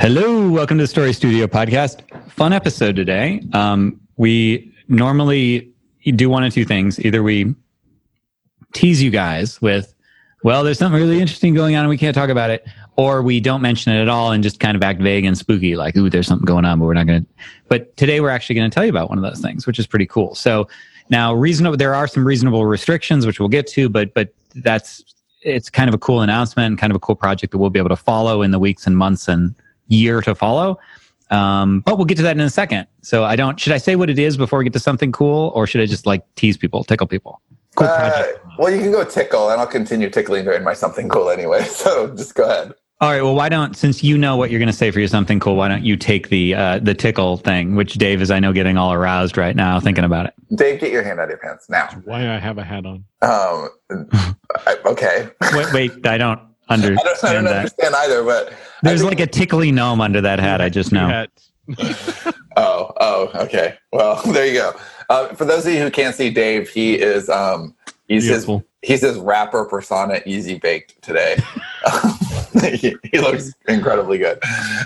Hello, welcome to the Story Studio podcast. Fun episode today. Um, we normally do one of two things. Either we tease you guys with, well, there's something really interesting going on and we can't talk about it, or we don't mention it at all and just kind of act vague and spooky, like, ooh, there's something going on, but we're not going to. But today we're actually going to tell you about one of those things, which is pretty cool. So now, reasonable, there are some reasonable restrictions, which we'll get to, but but that's it's kind of a cool announcement kind of a cool project that we'll be able to follow in the weeks and months and year to follow. Um, but we'll get to that in a second. So I don't, should I say what it is before we get to something cool or should I just like tease people, tickle people? Cool uh, well, you can go tickle and I'll continue tickling during my something cool anyway. So just go ahead. All right. Well, why don't since you know what you're going to say for your something cool, why don't you take the uh, the tickle thing, which Dave is I know getting all aroused right now thinking about it. Dave, get your hand out of your pants now. Why I have a hat on? Um. I, okay. wait, wait. I don't understand. I don't, I don't that. understand either. But there's like a tickly gnome under that hat. I just know. oh. Oh. Okay. Well, there you go. Uh, for those of you who can't see Dave, he is um he's Beautiful. his he's his rapper persona, easy baked today. he, he, looks incredibly good.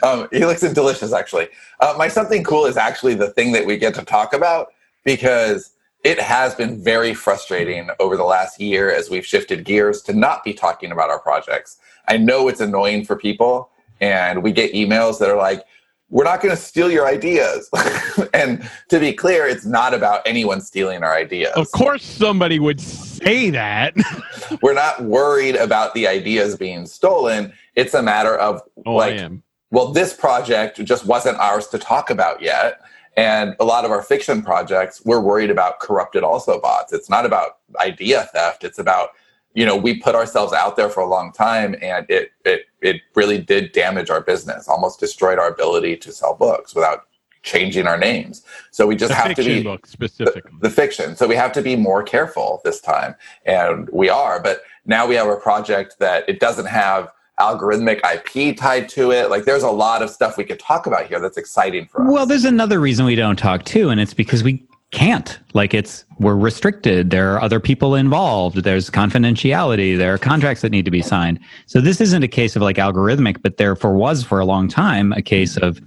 Um, he looks delicious, actually. Uh, my something cool is actually the thing that we get to talk about because it has been very frustrating over the last year as we've shifted gears to not be talking about our projects. I know it's annoying for people, and we get emails that are like, we're not going to steal your ideas. and to be clear, it's not about anyone stealing our ideas. Of course, somebody would say that. we're not worried about the ideas being stolen. It's a matter of oh, like, well, this project just wasn't ours to talk about yet. And a lot of our fiction projects, we're worried about corrupted also bots. It's not about idea theft. It's about you know we put ourselves out there for a long time and it it it really did damage our business almost destroyed our ability to sell books without changing our names so we just the have to be book specifically the, the, fiction so we have to be more careful this time and we are but now we have a project that it doesn't have algorithmic ip tied to it. Like there's a lot of stuff we could talk about here that's exciting for us. well there's another reason we don't talk too and it's because we can't. Like it's we're restricted. There are other people involved. There's confidentiality. There are contracts that need to be signed. So this isn't a case of like algorithmic but therefore was for a long time a case of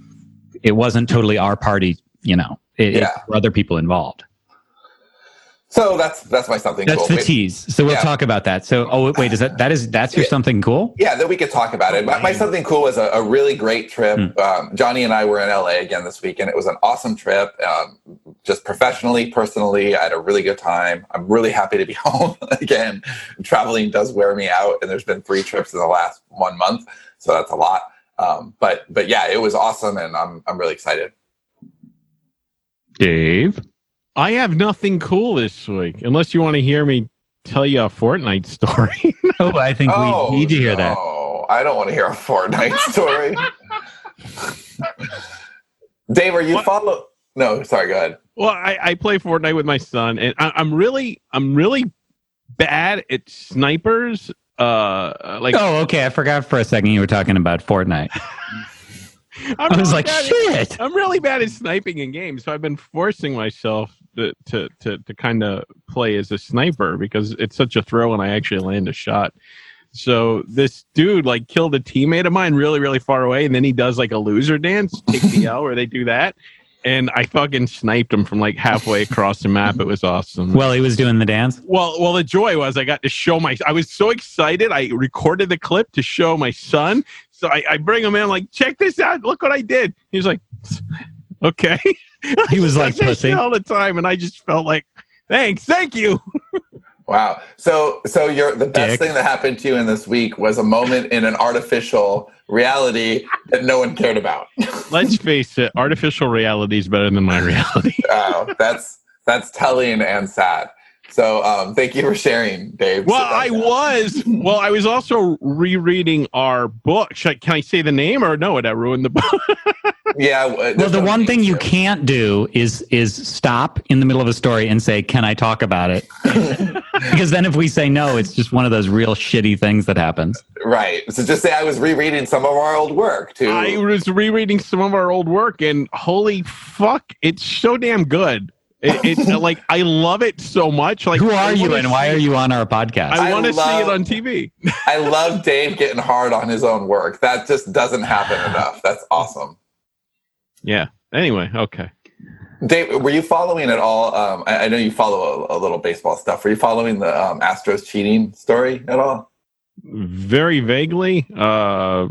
it wasn't totally our party you know it, yeah. it, other people involved so that's that's my something. That's cool. the tease. So we'll yeah. talk about that. So oh wait, is that that is that's your something cool? Yeah, that we could talk about it. My, my something cool was a, a really great trip. Mm. Um, Johnny and I were in LA again this week, and it was an awesome trip. Um, just professionally, personally, I had a really good time. I'm really happy to be home again. Traveling does wear me out, and there's been three trips in the last one month, so that's a lot. Um, but but yeah, it was awesome, and I'm I'm really excited. Dave. I have nothing cool this week, unless you want to hear me tell you a Fortnite story. oh, I think oh, we need to hear no. that. I don't want to hear a Fortnite story. Dave, are you what? follow? No, sorry. Go ahead. Well, I, I play Fortnite with my son, and I, am really, I'm really bad at snipers. Uh, like oh, okay. I forgot for a second you were talking about Fortnite. i was really like, shit. At, I'm really bad at sniping in games, so I've been forcing myself to to to, to kind of play as a sniper because it's such a thrill when I actually land a shot. So this dude like killed a teammate of mine really really far away, and then he does like a loser dance, take the L, where they do that. And I fucking sniped him from like halfway across the map. It was awesome. Well, he was doing the dance. Well, well, the joy was I got to show my. I was so excited. I recorded the clip to show my son. So I, I bring him in. I'm like, check this out. Look what I did. He was like, okay. He was like pussy all the time, and I just felt like, thanks, thank you. wow. So, so you're the best Dick. thing that happened to you in this week was a moment in an artificial reality that no one cared about. Let's face it, artificial reality is better than my reality. wow, that's that's telling and sad. So um, thank you for sharing, Dave. Well, I was. Well, I was also rereading our book. I, can I say the name or no? Would I ruin the book? yeah. Well, the one thing you can't do is is stop in the middle of a story and say, "Can I talk about it?" because then, if we say no, it's just one of those real shitty things that happens. Right. So just say I was rereading some of our old work too. I was rereading some of our old work, and holy fuck, it's so damn good It, it like I love it so much. Like who are you and why see- are you on our podcast? I I want to see it on TV. I love Dave getting hard on his own work. That just doesn't happen enough. That's awesome. Yeah. Anyway, okay. Dave, were you following at all? Um, I, I know you follow a, a little baseball stuff. Were you following the um, Astros cheating story at all? Very vaguely. Uh,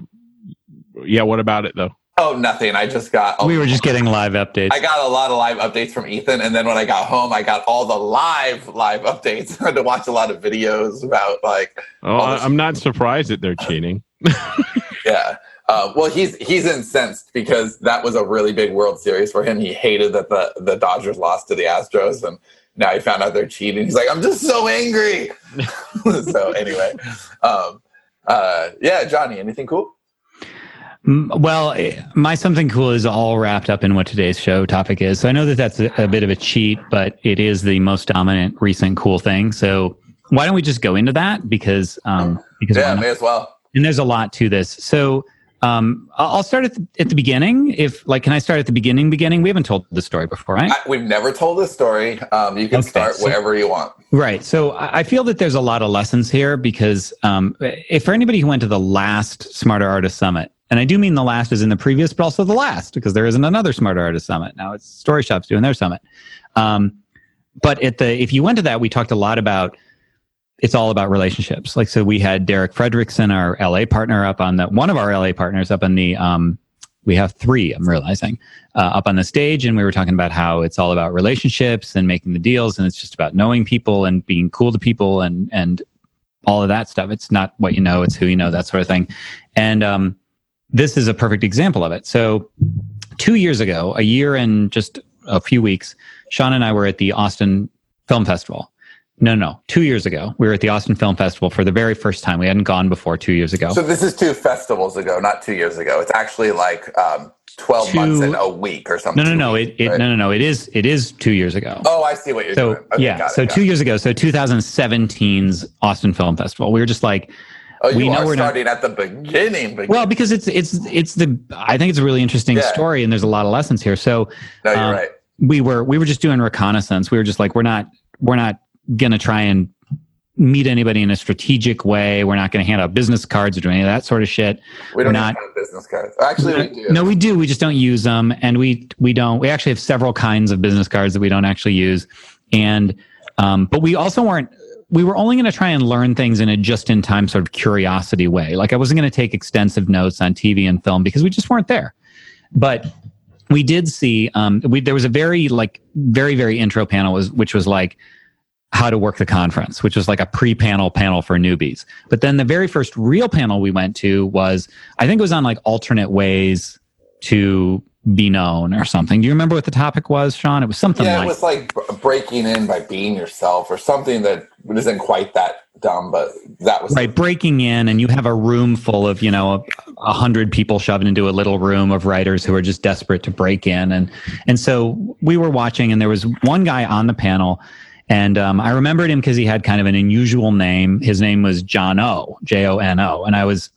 yeah. What about it though? Oh, nothing. I just got. we were just getting live updates. I got a lot of live updates from Ethan, and then when I got home, I got all the live live updates. I had to watch a lot of videos about like, Oh, I, this- I'm not surprised that they're cheating. yeah. Uh, well, he's he's incensed because that was a really big World Series for him. He hated that the the Dodgers lost to the Astros, and now he found out they're cheating. He's like, I'm just so angry. so anyway, um, uh, yeah, Johnny, anything cool? Well, eh, my something cool is all wrapped up in what today's show topic is. So I know that that's a, a bit of a cheat, but it is the most dominant recent cool thing. So why don't we just go into that? Because um, because Yeah, may as well. and there's a lot to this. So um, I'll start at the, at the beginning. If like, can I start at the beginning? Beginning. We haven't told the story before, right? I, we've never told this story. Um, you can Okay, start so- wherever you want. Right. So I I feel that there's a lot of lessons here because um, if for anybody who went to the last Smarter Artist Summit, and I do mean the last is in the previous, but also the last because there isn't another Smarter Artist Summit now. It's Story Shops doing their summit. Um, but at the if you went to that, we talked a lot about it's all about relationships. Like so, we had Derek Fredrickson, our LA partner, up on the one of our LA partners up on the. Um, we have three. I'm realizing uh, up on the stage, and we were talking about how it's all about relationships and making the deals, and it's just about knowing people and being cool to people and and all of that stuff. It's not what you know; it's who you know, that sort of thing. And um, this is a perfect example of it. So, two years ago, a year and just a few weeks, Sean and I were at the Austin Film Festival. No, no, two years ago, we were at the Austin Film Festival for the very first time. We hadn't gone before two years ago. So this is two festivals ago, not two years ago. It's actually like um, twelve Two- months and a week or something. no, no, no, weeks, it, it right? no, no, no. It is it is two years ago. Oh, I see what you're so doing. Okay, yeah, got it, so two it. years ago, so 2017's Austin Film Festival. We were just like, Oh, we know we're not- starting at the beginning. beginning. well, because it's it's it's the I think it's a really interesting Yeah. story, and there's a lot of lessons here. So no, you're um, right. we were we were just doing reconnaissance. We were just like, we're not we're not gonna try and meet anybody in a strategic way. We're not going to hand out business cards or do any of that sort of shit. We don't we're not- business cards. Actually, we do. No, we do. We just don't use them, and we we don't. We actually have several kinds of business cards that we don't actually use, and um, but we also weren't. We were only going to try and learn things in a just-in-time sort of curiosity way. Like I wasn't going to take extensive notes on TV and film because we just weren't there. But we did see. Um, we there was a very like very very intro panel was which was like how to work the conference, which was like a pre-panel panel for newbies. But then the very first real panel we went to was, I think it was on like alternate ways to be known or something. Do you remember what the topic was, Sean? It was something yeah, like it was like breaking in by being yourself or something that isn't quite that dumb, but that was right breaking in and you have a room full of you know a, hundred people shoved into a little room of writers who are just desperate to break in and and so we were watching and there was one guy on the panel and um, i remembered him because he had kind of an unusual name his name was john o j-o-n-o and i was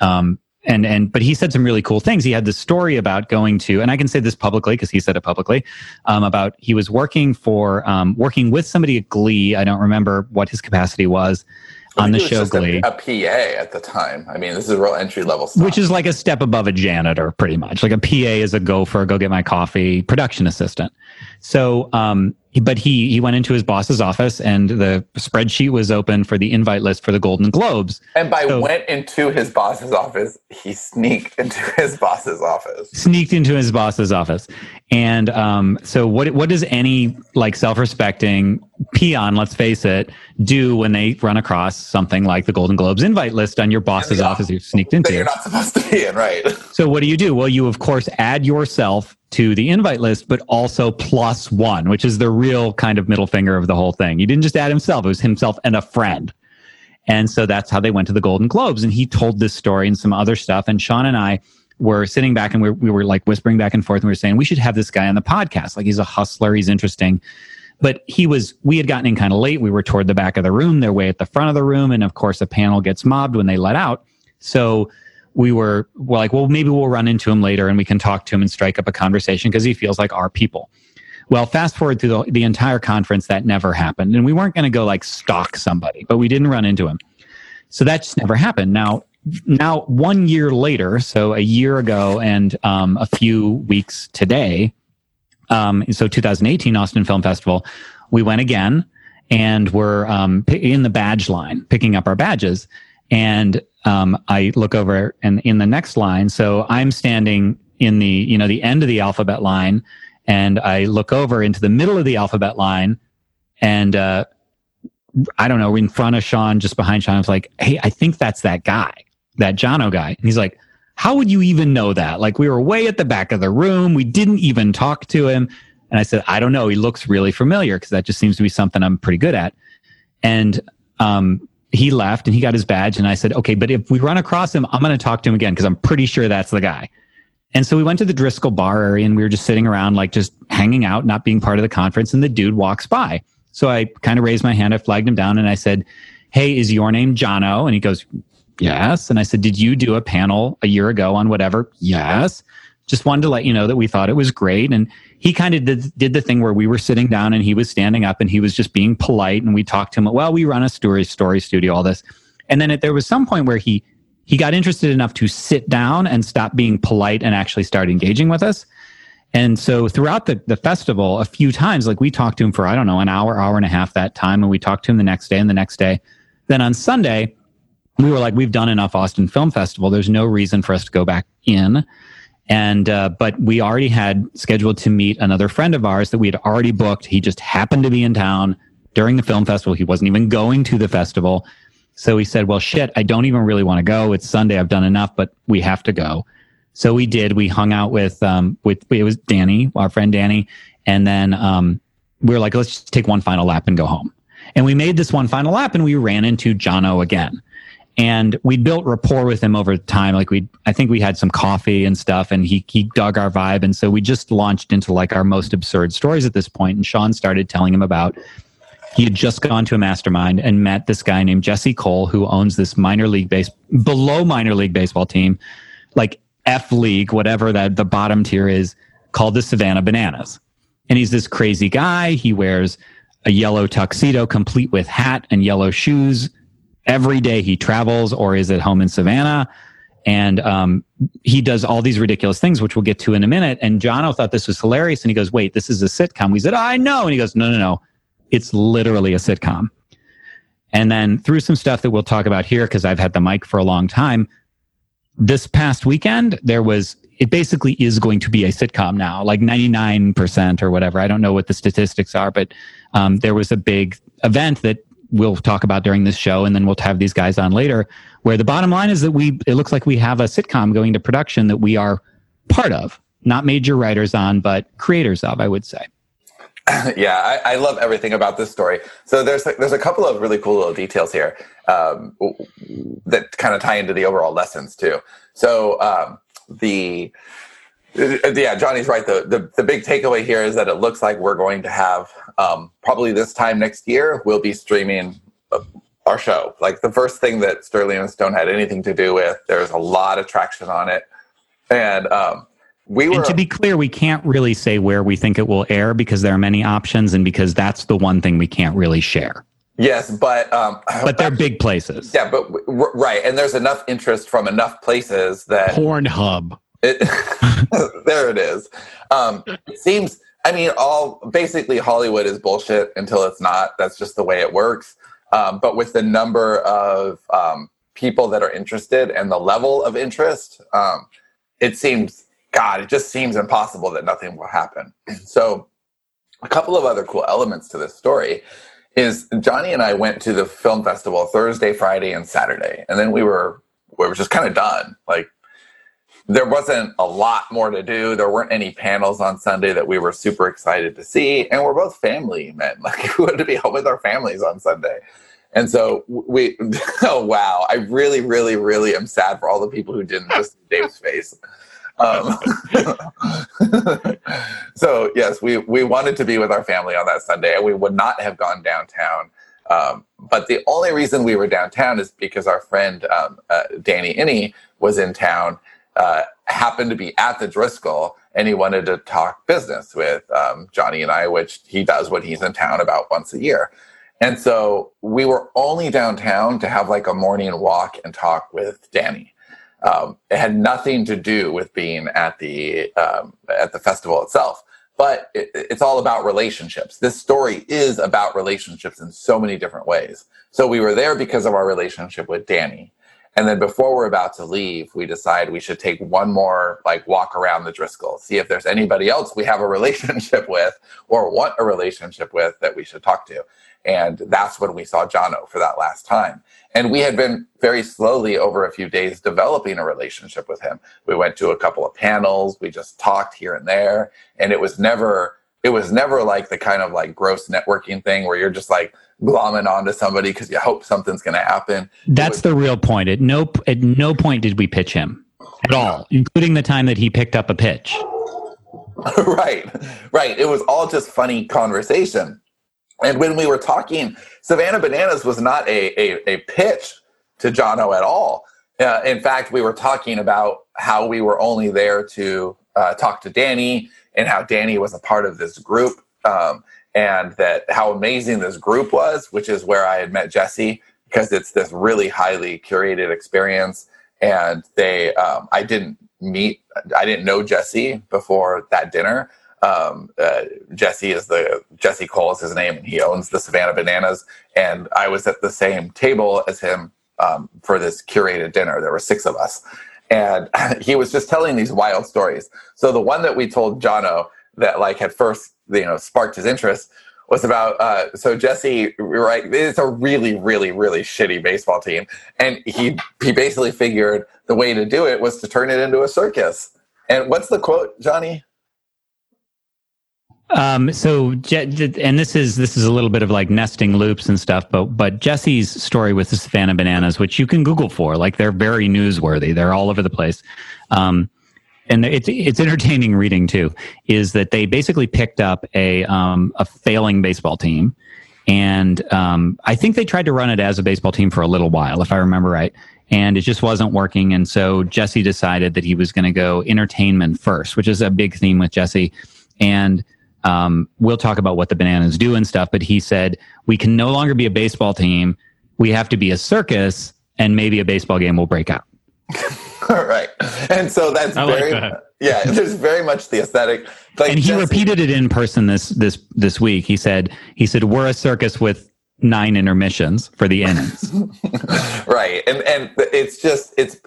um, and and but he said some really cool things he had this story about going to and i can say this publicly because he said it publicly um, about he was working for um, working with somebody at glee i don't remember what his capacity was I on the was show Glee, A, a PA at the time. I mean, this is a real entry level stuff. which is like a step above a janitor, pretty much. Like a PA is a gopher, go get my coffee, production assistant. So, um, but he he went into his boss's office, and the spreadsheet was open for the invite list for the Golden Globes. and by so- went into his boss's office, he sneaked into his boss's office. Sneaked into his boss's office, and um, so what? What does any like self-respecting peon, let's face it, do when they run across something like the Golden Globes invite list on your boss's office you sneaked That into? you're not supposed to be in, right? So what do you do? Well, you of course add yourself to the invite list, but also plus one, which is the real kind of middle finger of the whole thing. He didn't just add himself; it was himself and a friend. And so that's how they went to the Golden Globes. And he told this story and some other stuff. And Sean and I were sitting back and we, we were like whispering back and forth. And we were saying, we should have this guy on the podcast. Like he's a hustler. He's interesting. But he was, we had gotten in kind of late. We were toward the back of the room. They're way at the front of the room. And of course, a panel gets mobbed when they let out. So we were, well, like, well, maybe we'll run into him later and we can talk to him and strike up a conversation because he feels like our people. Well, fast forward through the, the entire conference, that never happened. And we weren't going to go like stalk somebody, but we didn't run into him. So that just never happened. Now, now one year later, so a year ago and um, a few weeks today, um, so 2018 Austin Film Festival, we went again and we're um, in the badge line, picking up our badges. And um, I look over and in the next line, so I'm standing in the you know the end of the alphabet line, and I look over into the middle of the alphabet line, and uh, I don't know in front of Sean, just behind Sean. I was like, "Hey, I think that's that guy, that Jono guy." And he's like, "How would you even know that? Like we were way at the back of the room, we didn't even talk to him." And I said, "I don't know. He looks really familiar because that just seems to be something I'm pretty good at." And um, he left and he got his badge and I said, okay, but if we run across him, I'm going to talk to him again because I'm pretty sure that's the guy. And so we went to the Driskill bar area and we were just sitting around, like just hanging out, not being part of the conference. And the dude walks by. So I kind of raised my hand. I flagged him down and I said, Hey, is your name Jono? And he goes, Yes. And I said, Did you do a panel a year ago on whatever? Yes. Just wanted to let you know that we thought it was great. And he kind of did, did the thing where we were sitting down and he was standing up and he was just being polite and we talked to him well we run a story story studio all this. And then it, there was some point where he he got interested enough to sit down and stop being polite and actually start engaging with us. And so throughout the, the festival a few times like we talked to him for i don't know an hour hour and a half that time and we talked to him the next day and the next day. Then on sunday we were like we've done enough austin film festival. There's no reason for us to go back in and, uh, but we already had scheduled to meet another friend of ours that we had already booked. He just happened to be in town during the film festival. He wasn't even going to the festival. So he said, well, shit, I don't even really want to go. It's Sunday. I've done enough, but we have to go. So we did. We hung out with, um, with, it was Danny, our friend Danny. And then, um, we were like, let's just take one final lap and go home. And we made this one final lap and we ran into Jono again and we built rapport with him over time. Like we i think we had some coffee and stuff and he he dug our vibe. And so we just launched into like our most absurd stories at this point. And sean started telling him about he had just gone to a mastermind and met this guy named jesse cole who owns this minor league base below minor league baseball team like f league whatever that the bottom tier is called the savannah bananas. And he's this crazy guy. He wears a yellow tuxedo complete with hat and yellow shoes every day he travels or is at home in Savannah. And um, he does all these ridiculous things, which we'll get to in a minute. And Jono thought this was hilarious. And he goes, Wait, this is a sitcom. We said, I know. And he goes, No, no, no. It's literally a sitcom. And then through some stuff that we'll talk about here, because I've had the mic for a long time, this past weekend, there was, it basically is going to be a sitcom now, like 99% or whatever. I don't know what the statistics are, but um, there was a big event that we'll talk about during this show, and then we'll have these guys on later. Where the bottom line is that we, it looks like we have a sitcom going to production that we are part of, not major writers on, but creators of, I would say. yeah, I, I, love everything about this story. So there's there's a couple of really cool little details here um, that kind of tie into the overall lessons too. So um, the yeah, Johnny's right. The, the, the big takeaway here is that it looks like we're going to have um, probably this time next year we'll be streaming uh, our show. Like the first thing that Sterling and Stone had anything to do with. There's a lot of traction on it, and um, we were. And to be clear, we can't really say where we think it will air because there are many options, and because that's the one thing we can't really share. Yes, but um, but they're big places. Yeah, but right, and there's enough interest from enough places that Pornhub. It, there it is. Um, it seems. I mean, all basically Hollywood is bullshit until it's not. That's just the way it works. Um, but with the number of um, people that are interested and the level of interest, um, it seems God. It just seems impossible that nothing will happen. So, a couple of other cool elements to this story is Johnny and I went to the film festival Thursday, Friday, and Saturday, and then we were we were just kind of done. Like there wasn't a lot more to do. There weren't any panels on Sunday that we were super excited to see. And we're both family men. Like we wanted to be home with our families on Sunday. And so we, oh wow, I really, really, really am sad for all the people who didn't just see Dave's face. Um, so yes, we we wanted to be with our family on that Sunday, and we would not have gone downtown. Um, but the only reason we were downtown is because our friend um, uh, Danny Iny was in town, uh, happened to be at the Driskill and he wanted to talk business with um, Johnny and I, which he does when he's in town about once a year. And so we were only downtown to have like a morning walk and talk with Danny. Um, it had nothing to do with being at the um, at the festival itself, but it, it's all about relationships. This story is about relationships in so many different ways. So we were there because of our relationship with Danny. And then before we're about to leave, we decide we should take one more like walk around the Driskill, see if there's anybody else we have a relationship with or want a relationship with that we should talk to. And that's when we saw Jono for that last time. And we had been very slowly over a few days developing a relationship with him. We went to a couple of panels, we just talked here and there, and it was never it was never like the kind of like gross networking thing where you're just like glomming onto somebody because you hope something's going to happen. That's was, the real point. At no at no point did we pitch him at all, including the time that he picked up a pitch. right, right. It was all just funny conversation. And when we were talking, Savannah Bananas was not a, a, a pitch to Jono at all. Uh, in fact, we were talking about how we were only there to uh, talk to Danny and how Danny was a part of this group. Um, and that how amazing this group was, which is where I had met Jesse because it's this really highly curated experience. And they, um, I didn't meet, I didn't know Jesse before that dinner. Um, uh, Jesse is the Jesse Cole is his name, and he owns the Savannah Bananas. And I was at the same table as him um, for this curated dinner. There were six of us, and he was just telling these wild stories. So the one that we told Jono that like had first you know sparked his interest was about uh, so Jesse right it's a really really really shitty baseball team and he he basically figured the way to do it was to turn it into a circus and what's the quote Johnny um, so, and this is this is a little bit of like nesting loops and stuff, but but Jesse's story with the Savannah Bananas, which you can Google for, like they're very newsworthy. They're all over the place. Um, and it's it's entertaining reading too. Is that they basically picked up a um, a failing baseball team, and um, I think they tried to run it as a baseball team for a little while, if I remember right, and it just wasn't working. And so Jesse decided that he was going to go entertainment first, which is a big theme with Jesse, and. Um, we'll talk about what the bananas do and stuff, but he said we can no longer be a baseball team. We have to be a circus, and maybe a baseball game will break out. All right. And so that's I very like that. yeah, there's very much the aesthetic. Like and he Jesse, repeated it in person this this this week. He said he said we're a circus with nine intermissions for the innings. right. And and it's just it's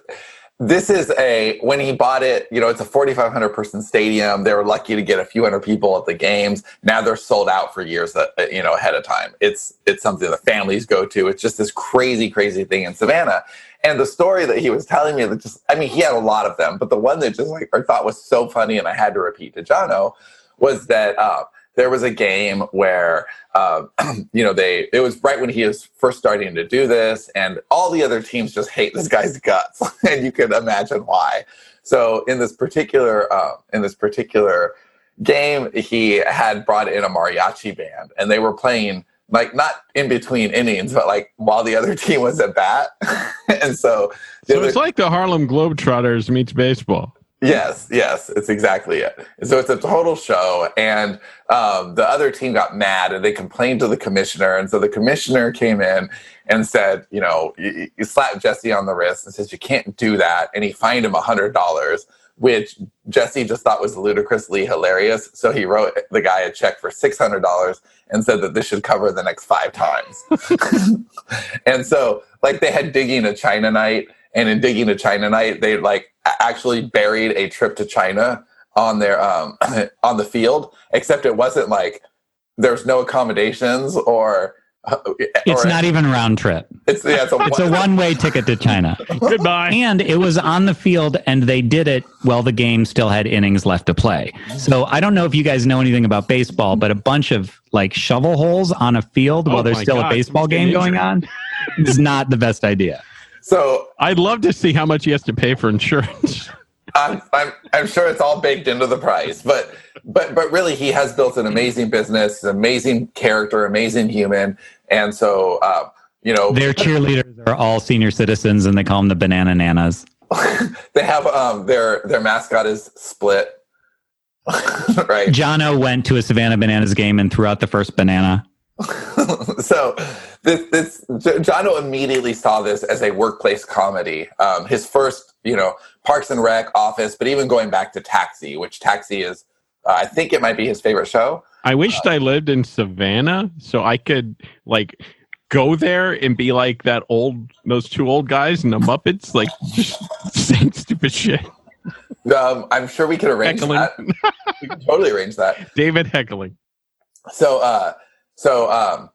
this is a when he bought it you know it's a 4500 person stadium. They were lucky to get a few hundred people at the games. Now they're sold out for years uh, you know ahead of time. It's it's something the families go to. It's just this crazy crazy thing in savannah. And the story that he was telling me that just, I mean, he had a lot of them, but the one that just like I thought was so funny and I had to repeat to Jono was that uh, there was a game where, uh, you know, they, it was right when he was first starting to do this and all the other teams just hate this guy's guts. and you can imagine why. So in this particular, uh, in this particular game, he had brought in a mariachi band and they were playing like not in between innings, but like while the other team was at bat. and so, so other, it's like the Harlem Globetrotters meets baseball. Yes, yes, it's exactly it. So it's a total show, and um, the other team got mad and they complained to the commissioner, and so the commissioner came in and said, you know, you, you slapped Jesse on the wrist and says you can't do that, and he fined him a hundred dollars which Jesse just thought was ludicrously hilarious. So he wrote the guy a check for $600 and said that this should cover the next five times. and so, like, they had digging a China night, and in digging to China night, they like actually buried a trip to China on their um on the field, except it wasn't like there's no accommodations or it's not even a round trip. It's, yeah, it's a, it's a one way ticket to China. Goodbye. And it was on the field, and they did it while the game still had innings left to play. So I don't know if you guys know anything about baseball, but a bunch of like shovel holes on a field oh while there's still God, a baseball game going on is not the best idea. So I'd love to see how much he has to pay for insurance. I'm, I'm, I'm sure it's all baked into the price, but but but really, he has built an amazing business, amazing character, amazing human, and so uh, you know their cheerleaders are all senior citizens, and they call them the banana nanas. they have um their their mascot is split. right. Jono went to a Savannah Bananas game and threw out the first banana. so this, this Jono immediately saw this as a workplace comedy. Um, his first, you know, Parks and Rec, Office, but even going back to Taxi, which Taxi is, uh, I think it might be his favorite show. I wished uh, I lived in Savannah so I could like go there and be like that old, those two old guys in the Muppets, like just saying stupid shit. Um, I'm sure we could arrange heckling. that. we can totally arrange that. David heckling. So, uh, so, um,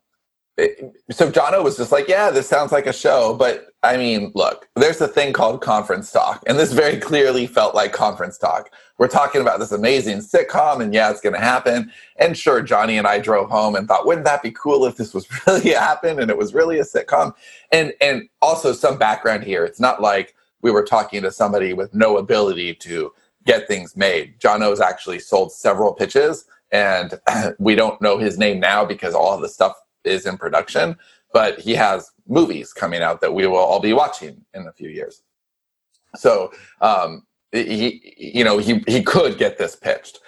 it, so Jono was just like, yeah, this sounds like a show, but I mean, look, there's a thing called conference talk, and this very clearly felt like conference talk. We're talking about this amazing sitcom, and yeah, it's going to happen. And sure, Johnny and I drove home and thought, wouldn't that be cool if this was really happened and it was really a sitcom? And and also some background here. It's not like we were talking to somebody with no ability to get things made. Jono's actually sold several pitches, and we don't know his name now because all the stuff is in production, but he has movies coming out that we will all be watching in a few years. So um, he, you know, he he could get this pitched.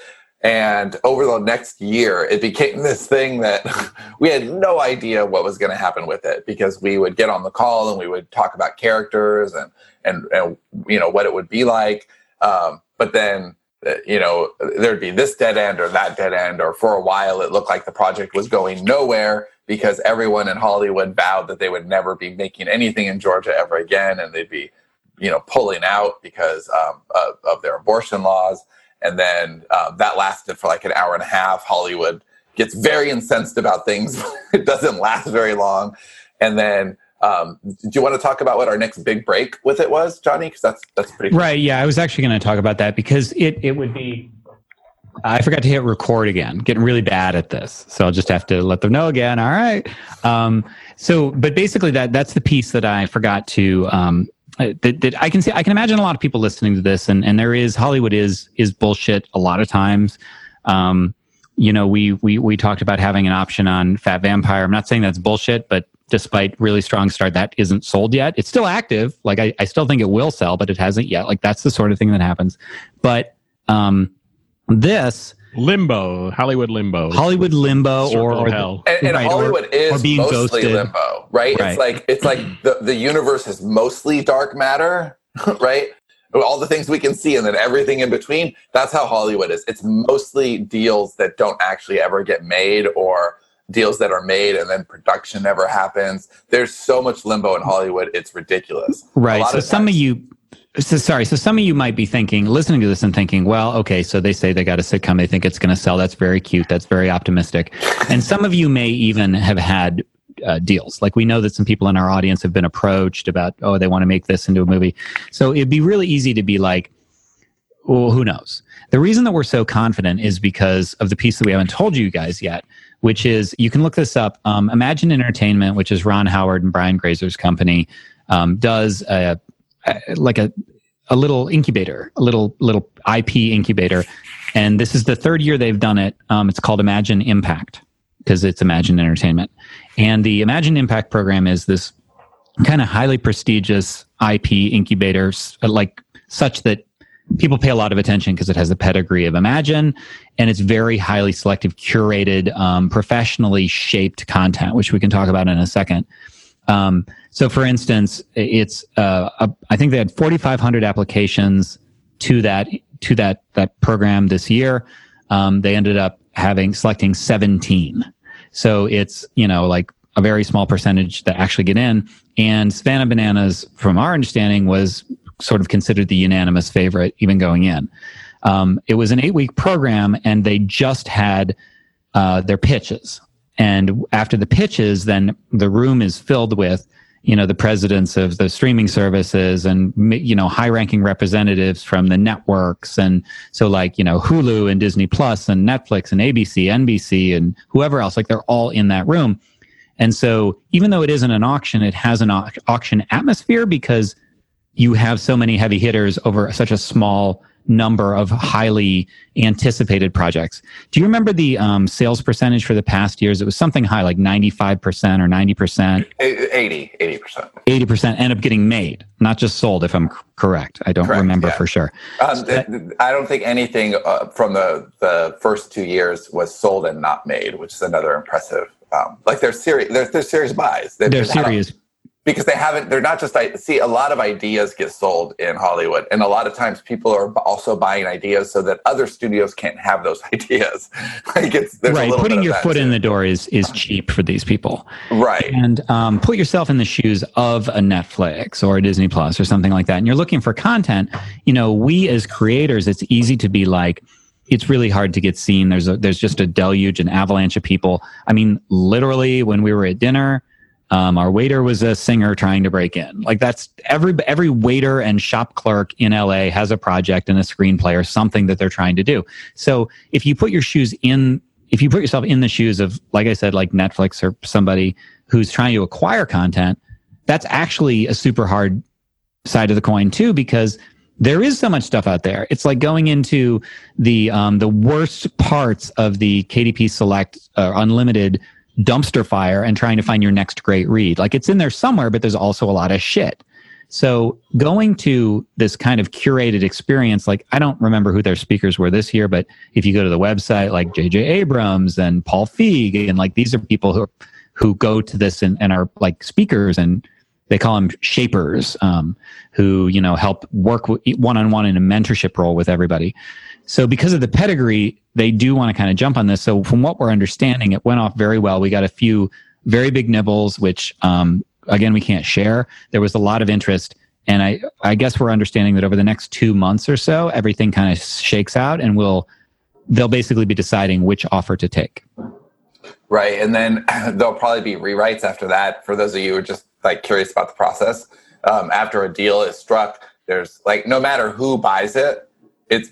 And over the next year, it became this thing that we had no idea what was going to happen with it because we would get on the call and we would talk about characters and and, and you know what it would be like. Um, but then you know there'd be this dead end or that dead end, or for a while it looked like the project was going nowhere because everyone in Hollywood vowed that they would never be making anything in Georgia ever again, and they'd be, you know, pulling out because um, of, of, their abortion laws. And then um, that lasted for like an hour and a half. Hollywood gets very incensed about things. it doesn't last very long. And then, um, do you want to talk about what our next big break with it was, Johnny? Because that's that's pretty cool. right. Yeah, I was actually going to talk about that because it it would be I forgot to hit record again. Getting really bad at this, so I'll just have to let them know again. All right. Um, so, but basically, that that's the piece that I forgot to. Um, that, that I can see. I can imagine a lot of people listening to this, and and there is Hollywood is is bullshit a lot of times. Um, you know, we we we talked about having an option on Fat Vampire. I'm not saying that's bullshit, but despite really strong start, that isn't sold yet. It's still active. Like I, I still think it will sell, but it hasn't yet. Like that's the sort of thing that happens. But um, this limbo, Hollywood limbo, Hollywood limbo, or, or hell. And, and right, Hollywood or, is or being mostly ghosted. limbo, right? right? It's like it's like the the universe is mostly dark matter, right? All the things we can see, and then everything in between. That's how Hollywood is. It's mostly deals that don't actually ever get made, or deals that are made and then production never happens. There's so much limbo in Hollywood; it's ridiculous. Right. So of some of you so sorry. So some of you might be thinking, listening to this and thinking, well, okay, so they say they got a sitcom, they think it's going to sell. That's very cute. That's very optimistic. And some of you may even have had uh, deals. Like we know that some people in our audience have been approached about, oh, they want to make this into a movie. So it'd be really easy to be like, well, who knows? The reason that we're so confident is because of the piece that we haven't told you guys yet, which is you can look this up. Um, Imagine Entertainment, which is Ron Howard and Brian Grazer's company, um, does a uh, like a a little incubator, a little little IP incubator, and this is the third year they've done it. Um, it's called Imagine Impact because it's Imagine Entertainment, and the Imagine Impact program is this kind of highly prestigious IP incubator, uh, like such that people pay a lot of attention because it has the pedigree of Imagine, and it's very highly selective, curated, um, professionally shaped content, which we can talk about in a second. Um, so, for instance, it's uh, a, I think they had 4,500 applications to that to that that program this year. Um, they ended up having selecting 17. So it's you know like a very small percentage that actually get in. And Savannah Bananas, from our understanding, was sort of considered the unanimous favorite even going in. Um, it was an eight week program, and they just had uh, their pitches. And after the pitches, then the room is filled with, you know, the presidents of the streaming services and, you know, high ranking representatives from the networks. And so like, you know, Hulu and Disney Plus and Netflix and ABC, NBC and whoever else, like they're all in that room. And so even though it isn't an auction, it has an au- auction atmosphere because you have so many heavy hitters over such a small number of highly anticipated projects. Do you remember the um, sales percentage for the past years? It was something high, like 95% or 90%. 80, 80%. 80% end up getting made, not just sold, if I'm correct. I don't correct, remember yeah. for sure. Um, so I don't think anything uh, from the, the first two years was sold and not made, which is another impressive. Um, like they're serious, they're, they're serious buys. They're, they're serious because they haven't they're not just I see a lot of ideas get sold in hollywood and a lot of times people are also buying ideas so that other studios can't have those ideas. Like it's right putting your foot too. in the door is is cheap for these people. Right. And um, put yourself in the shoes of a netflix or a disney plus or something like that and you're looking for content you know we as creators it's easy to be like it's really hard to get seen. There's a there's just a deluge an avalanche of people. I mean literally when we were at dinner um, our waiter was a singer trying to break in. Like that's every every waiter and shop clerk in LA has a project and a screenplay or something that they're trying to do. So if you put your shoes in, if you put yourself in the shoes of, like I said, like Netflix or somebody who's trying to acquire content, that's actually a super hard side of the coin too, because there is so much stuff out there. It's like going into the um, the worst parts of the KDP Select uh, Unlimited dumpster fire and trying to find your next great read. Like it's in there somewhere, but there's also a lot of shit. So going to this kind of curated experience, like I don't remember who their speakers were this year, but if you go to the website, like JJ Abrams and Paul Feig, and like these are people who who go to this and, and are like speakers and they call them shapers, um, who you know help work one on one in a mentorship role with everybody. So because of the pedigree, they do want to kind of jump on this. So from what we're understanding, it went off very well. We got a few very big nibbles, which um, again we can't share. There was a lot of interest, and I I guess we're understanding that over the next two months or so, everything kind of shakes out, and we'll they'll basically be deciding which offer to take. Right, and then there'll probably be rewrites after that. For those of you who are just like curious about the process, um, after a deal is struck, there's like no matter who buys it, it's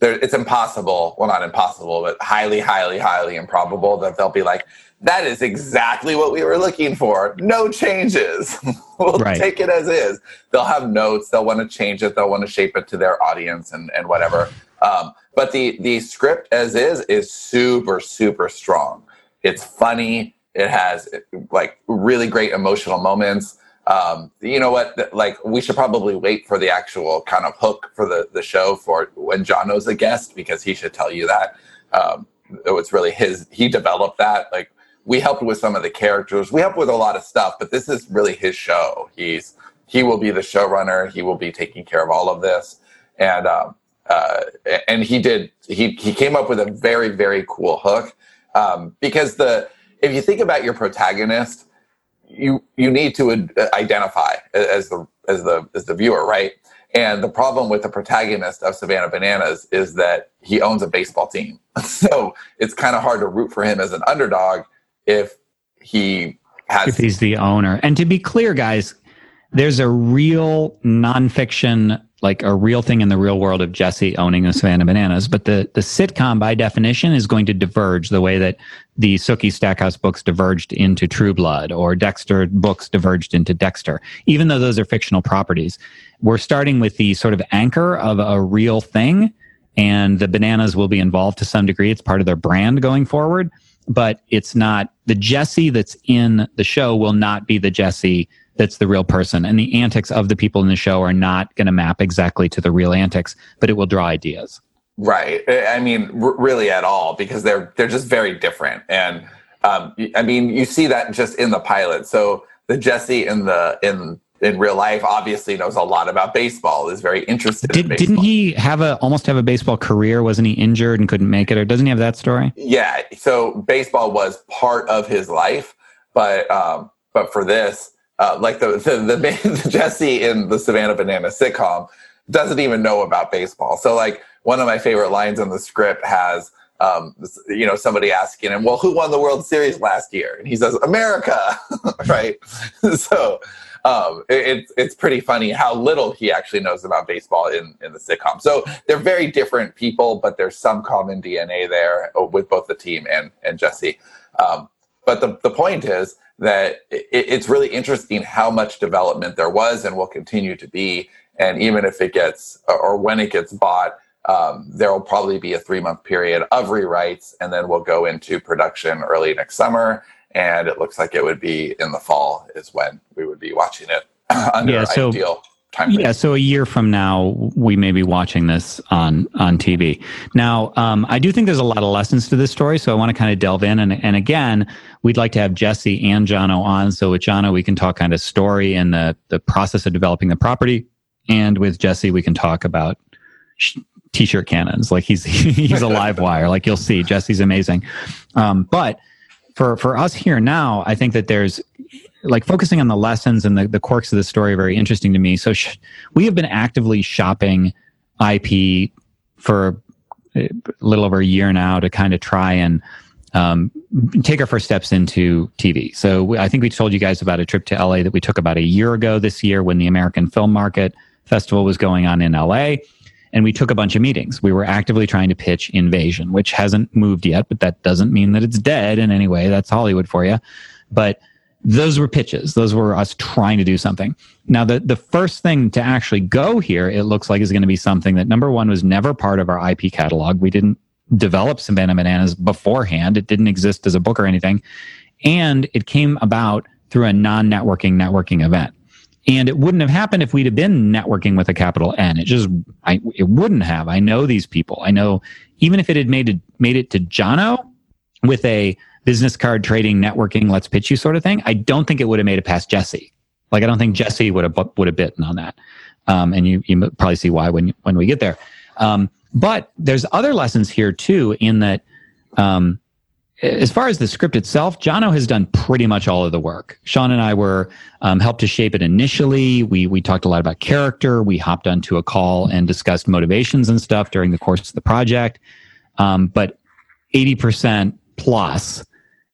there, it's impossible. Well, not impossible, but highly, highly, highly improbable that they'll be like, that is exactly what we were looking for. No changes. we'll right. take it as is. They'll have notes. They'll want to change it. They'll want to shape it to their audience and, and whatever. Um, but the, the script as is is super, super strong. It's funny. It has like really great emotional moments um, you know what? Like, we should probably wait for the actual kind of hook for the the show for when Jono's a guest because he should tell you that. Um, it was really his. He developed that. Like, we helped with some of the characters. We helped with a lot of stuff, but this is really his show. He's he will be the showrunner. He will be taking care of all of this, and um, uh, and he did. He he came up with a very very cool hook um, because the if you think about your protagonist you you need to uh, identify as the as the as the viewer, right? And the problem with the protagonist of Savannah Bananas is that he owns a baseball team. So it's kind of hard to root for him as an underdog if he has if he's the owner. And to be clear, guys, there's a real nonfiction like a real thing in the real world of Jesse owning the Savannah Bananas. But the, the sitcom, by definition, is going to diverge the way that the Sookie Stackhouse books diverged into True Blood or Dexter books diverged into Dexter, even though those are fictional properties. We're starting with the sort of anchor of a real thing, and the bananas will be involved to some degree. It's part of their brand going forward, but it's not the Jesse that's in the show will not be the Jesse that's the real person. And the antics of the people in the show are not going to map exactly to the real antics, but it will draw ideas. Right. I mean, r- really at all, because they're they're just very different. And um, I mean, you see that just in the pilot. So the Jesse in the in in real life obviously knows a lot about baseball is very interested Did, in didn't he have a almost have a baseball career wasn't he injured and couldn't make it or doesn't he have that story yeah so baseball was part of his life but um, but for this uh, like the the, the, Jesse in the Savannah Banana sitcom doesn't even know about baseball. So like one of my favorite lines in the script has um, you know somebody asking him, well, who won the World Series last year? And he says America, right? so um, it, it's pretty funny how little he actually knows about baseball in, in the sitcom. So they're very different people, but there's some common DNA there with both the team and and Jesse. Um, but the, the point is that it, it's really interesting how much development there was and will continue to be And even if it gets, or when it gets bought, um, there will probably be a three month period of rewrites, and then we'll go into production early next summer. And it looks like it would be in the fall is when we would be watching it under yeah, so, ideal time. Yeah, so a year from now, we may be watching this on on TV. Now, um, I do think there's a lot of lessons to this story, so I want to kind of delve in. And, and again, we'd like to have Jesse and Jono on. So with Jono, we can talk kind of story and the the process of developing the property, and with Jesse, we can talk about t-shirt cannons. Like he's he's a live wire. Like you'll see, Jesse's amazing. Um, but for for us here now, I think that there's like focusing on the lessons and the, the quirks of the story are very interesting to me. So sh- we have been actively shopping IP for a little over a year now to kind of try and um, take our first steps into TV. So we, I think we told you guys about a trip to LA that we took about a year ago this year when the American Film Market Festival was going on in LA and we took a bunch of meetings. We were actively trying to pitch Invasion, which hasn't moved yet, but that doesn't mean that it's dead in any way. That's Hollywood for you. But those were pitches. Those were us trying to do something. Now, the, the first thing to actually go here, it looks like is going to be something that number one was never part of our IP catalog. We didn't develop Savannah Bananas beforehand. It didn't exist as a book or anything. And it came about through a non-networking networking event. And it wouldn't have happened if we'd have been networking with a capital N. It just, I, it wouldn't have. I know these people. I know even if it had made it, made it to Jono with a business card trading, networking, let's pitch you sort of thing, I don't think it would have made it past Jesse. Like, I don't think Jesse would have, would have bitten on that. Um, and you, you probably see why when, when we get there. Um, but there's other lessons here too, in that, um, as far as the script itself, Jono has done pretty much all of the work. Sean and I were um, helped to shape it initially. We we talked a lot about character. We hopped onto a call and discussed motivations and stuff during the course of the project. Um, but eighty percent plus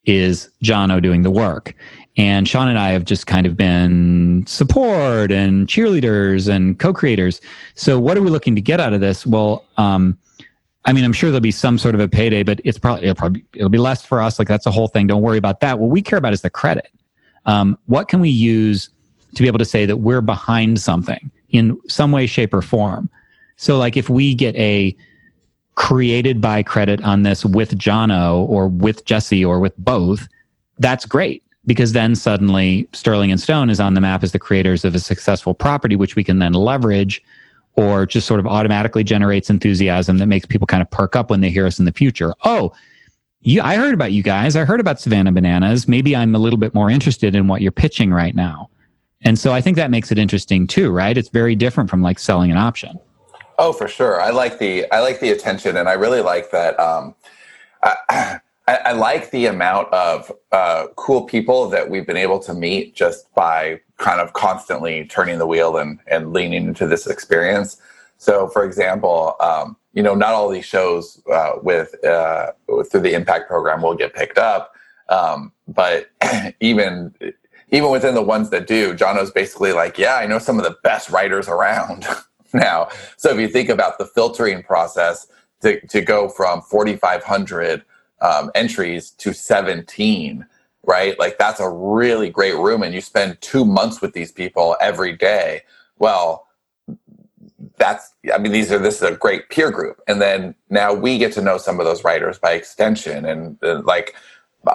is Jono doing the work, and Sean and I have just kind of been support and cheerleaders and co-creators. So what are we looking to get out of this? Well. Um, I mean, I'm sure there'll be some sort of a payday, but it's probably it'll probably it'll be less for us. Like that's the whole thing. Don't worry about that. What we care about is the credit. Um, what can we use to be able to say that we're behind something in some way, shape, or form? So, like if we get a created by credit on this with Jono or with Jesse or with both, that's great because then suddenly Sterling and Stone is on the map as the creators of a successful property, which we can then leverage or just sort of automatically generates enthusiasm that makes people kind of perk up when they hear us in the future. Oh, you, I heard about you guys. I heard about Savannah Bananas. Maybe I'm a little bit more interested in what you're pitching right now. And so I think that makes it interesting too, right? It's very different from like selling an option. Oh, for sure. I like the I like the attention, and I really like that. Um, I, I, I like the amount of uh, cool people that we've been able to meet just by kind of constantly turning the wheel and, and leaning into this experience. So, for example, um, you know, not all these shows uh, with uh, through the impact program will get picked up, um, but even even within the ones that do, Jono's basically like, yeah, I know some of the best writers around now. So if you think about the filtering process to to go from forty five hundred um, entries to 17 right? Like that's a really great room and you spend two months with these people every day. Well that's i mean these are this is a great peer group. And then now we get to know some of those writers by extension. And, and like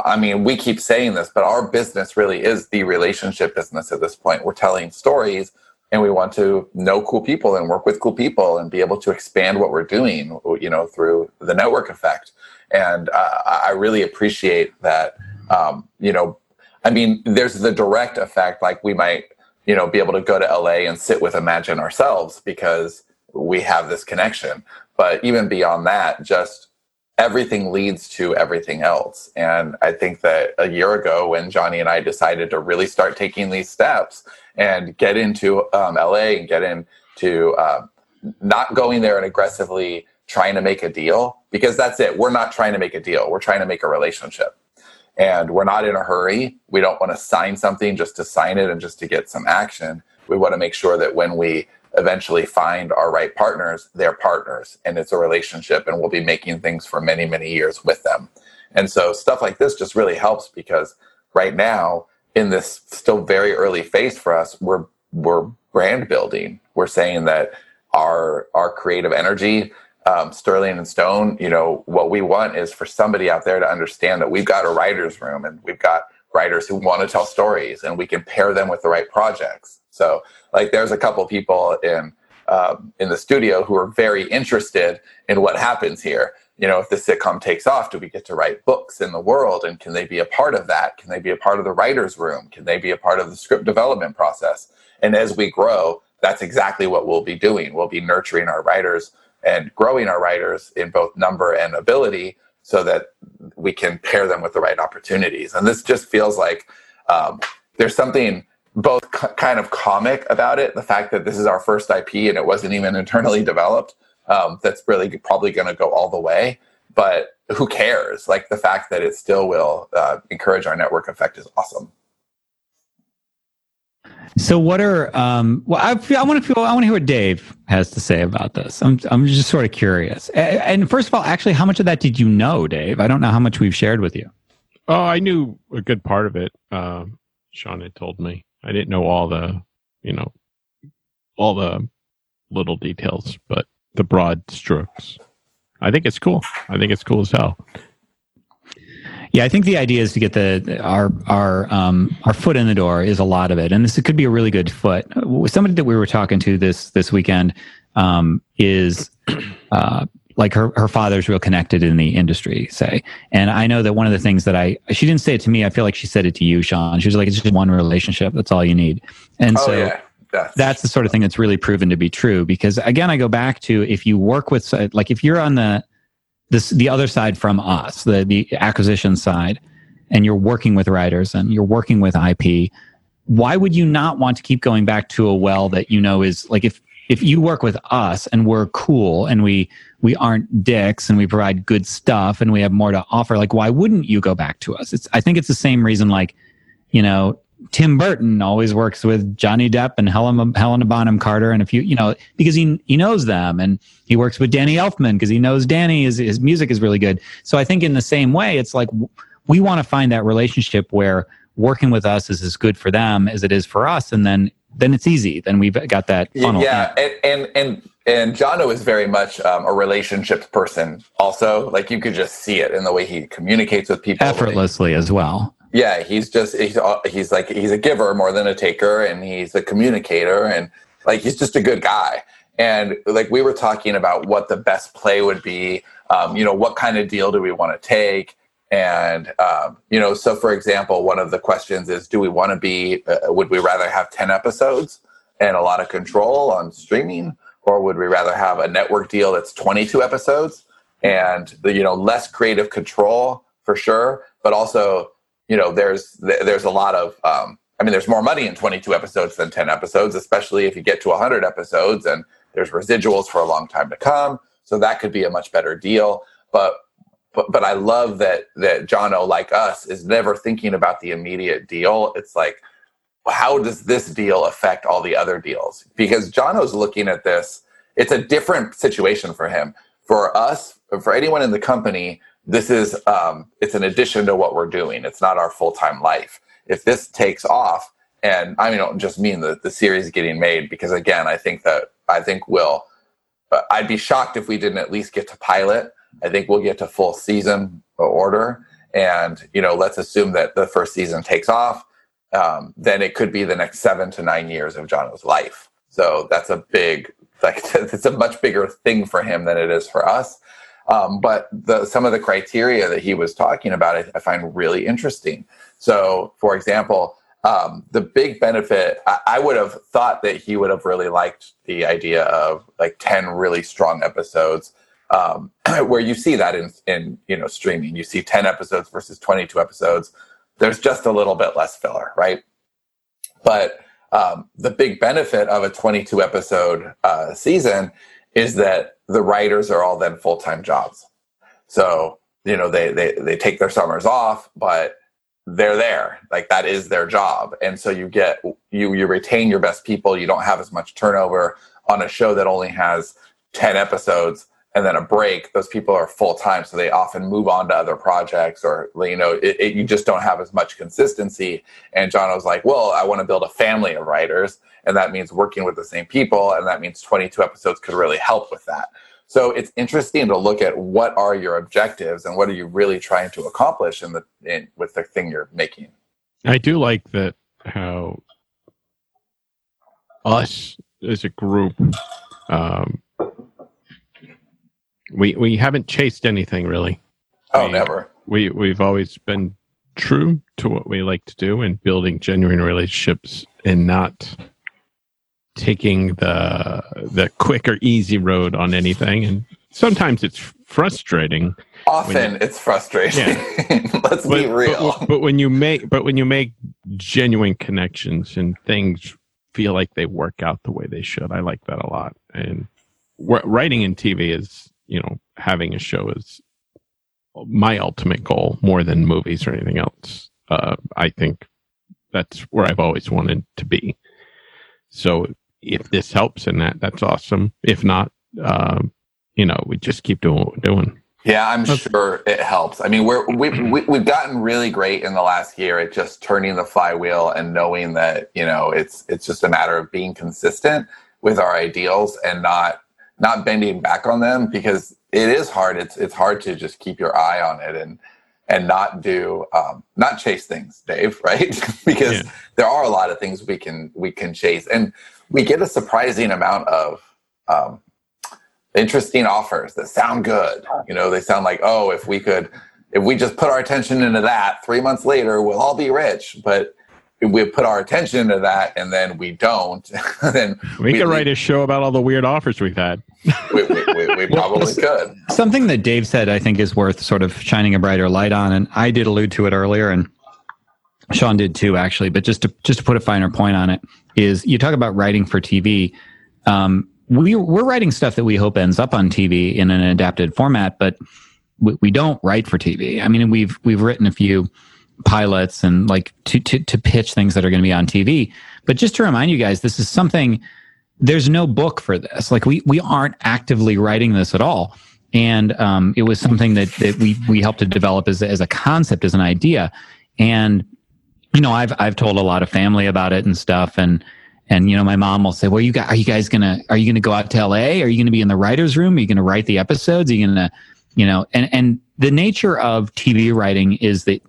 i mean we keep saying this but our business really is the relationship business at this point. We're telling stories and we want to know cool people and work with cool people and be able to expand what we're doing you know through the network effect. And uh, i really appreciate that um, you know i mean there's the direct effect like we might you know be able to go to la and sit with imagine ourselves because we have this connection. But even beyond that just everything leads to everything else. And I think that a year ago, when Johnny and I decided to really start taking these steps and get into um, LA and get into uh, not going there and aggressively trying to make a deal, because that's it. We're not trying to make a deal, we're trying to make a relationship. And we're not in a hurry. We don't want to sign something just to sign it and just to get some action. We want to make sure that when we eventually find our right partners, they're partners and it's a relationship and we'll be making things for many, many years with them. And so stuff like this just really helps because right now, in this still very early phase for us, we're we're brand building. We're saying that our our creative energy, um, Sterling and Stone, you know, what we want is for somebody out there to understand that we've got a writer's room and we've got writers who want to tell stories and we can pair them with the right projects. So, like, there's a couple people in um, in the studio who are very interested in what happens here. You know, if the sitcom takes off, do we get to write books in the world? And can they be a part of that? Can they be a part of the writer's room? Can they be a part of the script development process? And as we grow, that's exactly what we'll be doing. We'll be nurturing our writers and growing our writers in both number and ability so that we can pair them with the right opportunities. And this just feels like um, there's something both c- kind of comic about it, the fact that this is our first IP and it wasn't even internally developed. Um, that's really probably going to go all the way. But who cares? Like the fact that it still will uh, encourage our network effect is awesome. So, what are um, well? I, I want to feel I want to hear what Dave has to say about this. I'm I'm just sort of curious. And first of all, actually, how much of that did you know, Dave? I don't know how much we've shared with you. Oh, I knew a good part of it. Uh, Sean had told me. I didn't know all the, you know, all the little details, but the broad strokes. I think it's cool. I think it's cool as hell. Yeah, I think the idea is to get the our our um, our foot in the door is a lot of it, and this could be a really good foot. Somebody that we were talking to this this weekend um, is uh, like her her father's real connected in the industry, say, and I know that one of the things that I she didn't say it to me. I feel like she said it to you, Sean. She was like, "It's just one relationship. That's all you need," and oh, so. Yeah. That's, that's the sort of thing that's really proven to be true because again i go back to if you work with like if you're on the this the other side from us, the the acquisition side, and you're working with writers and you're working with IP, why would you not want to keep going back to a well that you know is like if if you work with us and we're cool and we we aren't dicks and we provide good stuff and we have more to offer, like why wouldn't you go back to us? It's I think it's the same reason like, you know, Tim Burton always works with Johnny Depp and Helen, Helena Bonham Carter and a few, you know, because he he knows them, and he works with Danny Elfman because he knows Danny is his music is really good. So I think in the same way, it's like we want to find that relationship where working with us is as good for them as it is for us, and then then it's easy. Then we've got that funnel. Yeah, and and and, and Jono is very much um, a relationships person. Also, like you could just see it in the way he communicates with people effortlessly as well. Yeah, he's just he's uh, he's like he's a giver more than a taker, and he's a communicator, and like he's just a good guy. And like we were talking about what the best play would be, um, you know, what kind of deal do we want to take? And um, you know, so for example, one of the questions is, do we want to be? Uh, would we rather have ten episodes and a lot of control on streaming, or would we rather have a network deal that's twenty-two episodes and the, you know less creative control for sure, but also you know, there's there's a lot of um, I mean, there's more money in 22 episodes than 10 episodes, especially if you get to 100 episodes, and there's residuals for a long time to come. So that could be a much better deal. But but but I love that that Jono, like us, is never thinking about the immediate deal. It's like, how does this deal affect all the other deals? Because Jono's looking at this. It's a different situation for him. For us, for anyone in the company, this is um, it's an addition to what we're doing. It's not our full time life. If this takes off, and I mean, I don't just mean the the series getting made because again, I think that I think we'll. I'd be shocked if we didn't at least get to pilot. I think we'll get to full season order, and you know, let's assume that the first season takes off. Um, then it could be the next seven to nine years of Jono's life. So that's a big, like, it's a much bigger thing for him than it is for us. Um, but the, some of the criteria that he was talking about, I, I find really interesting. So, for example, um, the big benefit, I, I, would have thought that he would have really liked the idea of like 10 really strong episodes. Um, where you see that in, in you know streaming, you see 10 episodes versus 22 episodes. There's just a little bit less filler, right? But um, the big benefit of a 22 episode uh, season is that the writers are all then full time jobs. So, you know, they, they, they take their summers off, but they're there. Like that is their job. And so you get, you, you retain your best people. You don't have as much turnover on a show that only has 10 episodes. And then a break, those people are full time, so they often move on to other projects, or you know, it, it, you just don't have as much consistency. And John was like, "Well, I want to build a family of writers, and that means working with the same people, and that means 22 episodes could really help with that." So it's interesting to look at what are your objectives and what are you really trying to accomplish in the in, with the thing you're making. I do like that how us as a group um, we we haven't chased anything really. Oh, we, never. We we've always been true to what we like to do and building genuine relationships and not taking the the quick or easy road on anything and sometimes it's frustrating often you, it's frustrating yeah. let's but, be real but, but, when you make but when you make genuine connections and things feel like they work out the way they should i like that a lot and writing in tv is you know, having a show is my ultimate goal more than movies or anything else. Uh, I think that's where I've always wanted to be. So if this helps in that, that's awesome. If not, uh, you know, we just keep doing what we're doing. Yeah, I'm okay. sure it helps. I mean, we're, we, we, we've gotten really great in the last year at just turning the flywheel and knowing that, you know, it's, it's just a matter of being consistent with our ideals and not not bending back on them because it is hard. It's it's hard to just keep your eye on it and and not do um, not chase things, Dave. Right? because yeah. there are a lot of things we can we can chase, and we get a surprising amount of um, interesting offers that sound good. You know, they sound like oh, if we could. If we just put our attention into that, three months later, we'll all be rich. But we put our attention to that and then we don't, then we, we could write a show about all the weird offers we've had. we, we, we, we probably could. Something that Dave said, I think, is worth sort of shining a brighter light on, and I did allude to it earlier, and Sean did too, actually. But just to just to put a finer point on it, is you talk about writing for TV. Um, we we're writing stuff that we hope ends up on TV in an adapted format, but we, we don't write for TV. I mean, we've we've written a few pilots and like to, to, to pitch things that are going to be on TV. But just to remind you guys, this is something, there's no book for this. Like we, we aren't actively writing this at all. And um, it was something that, that we, we helped to develop as, as a concept, as an idea. And, you know, I've, I've told a lot of family about it and stuff. And, and, you know, my mom will say, well, you got, are you guys to, are you going to go out to LA? Are you going to be in the writer's room? Are you going to write the episodes? Are you going to, you know, and, and the nature of TV writing is that,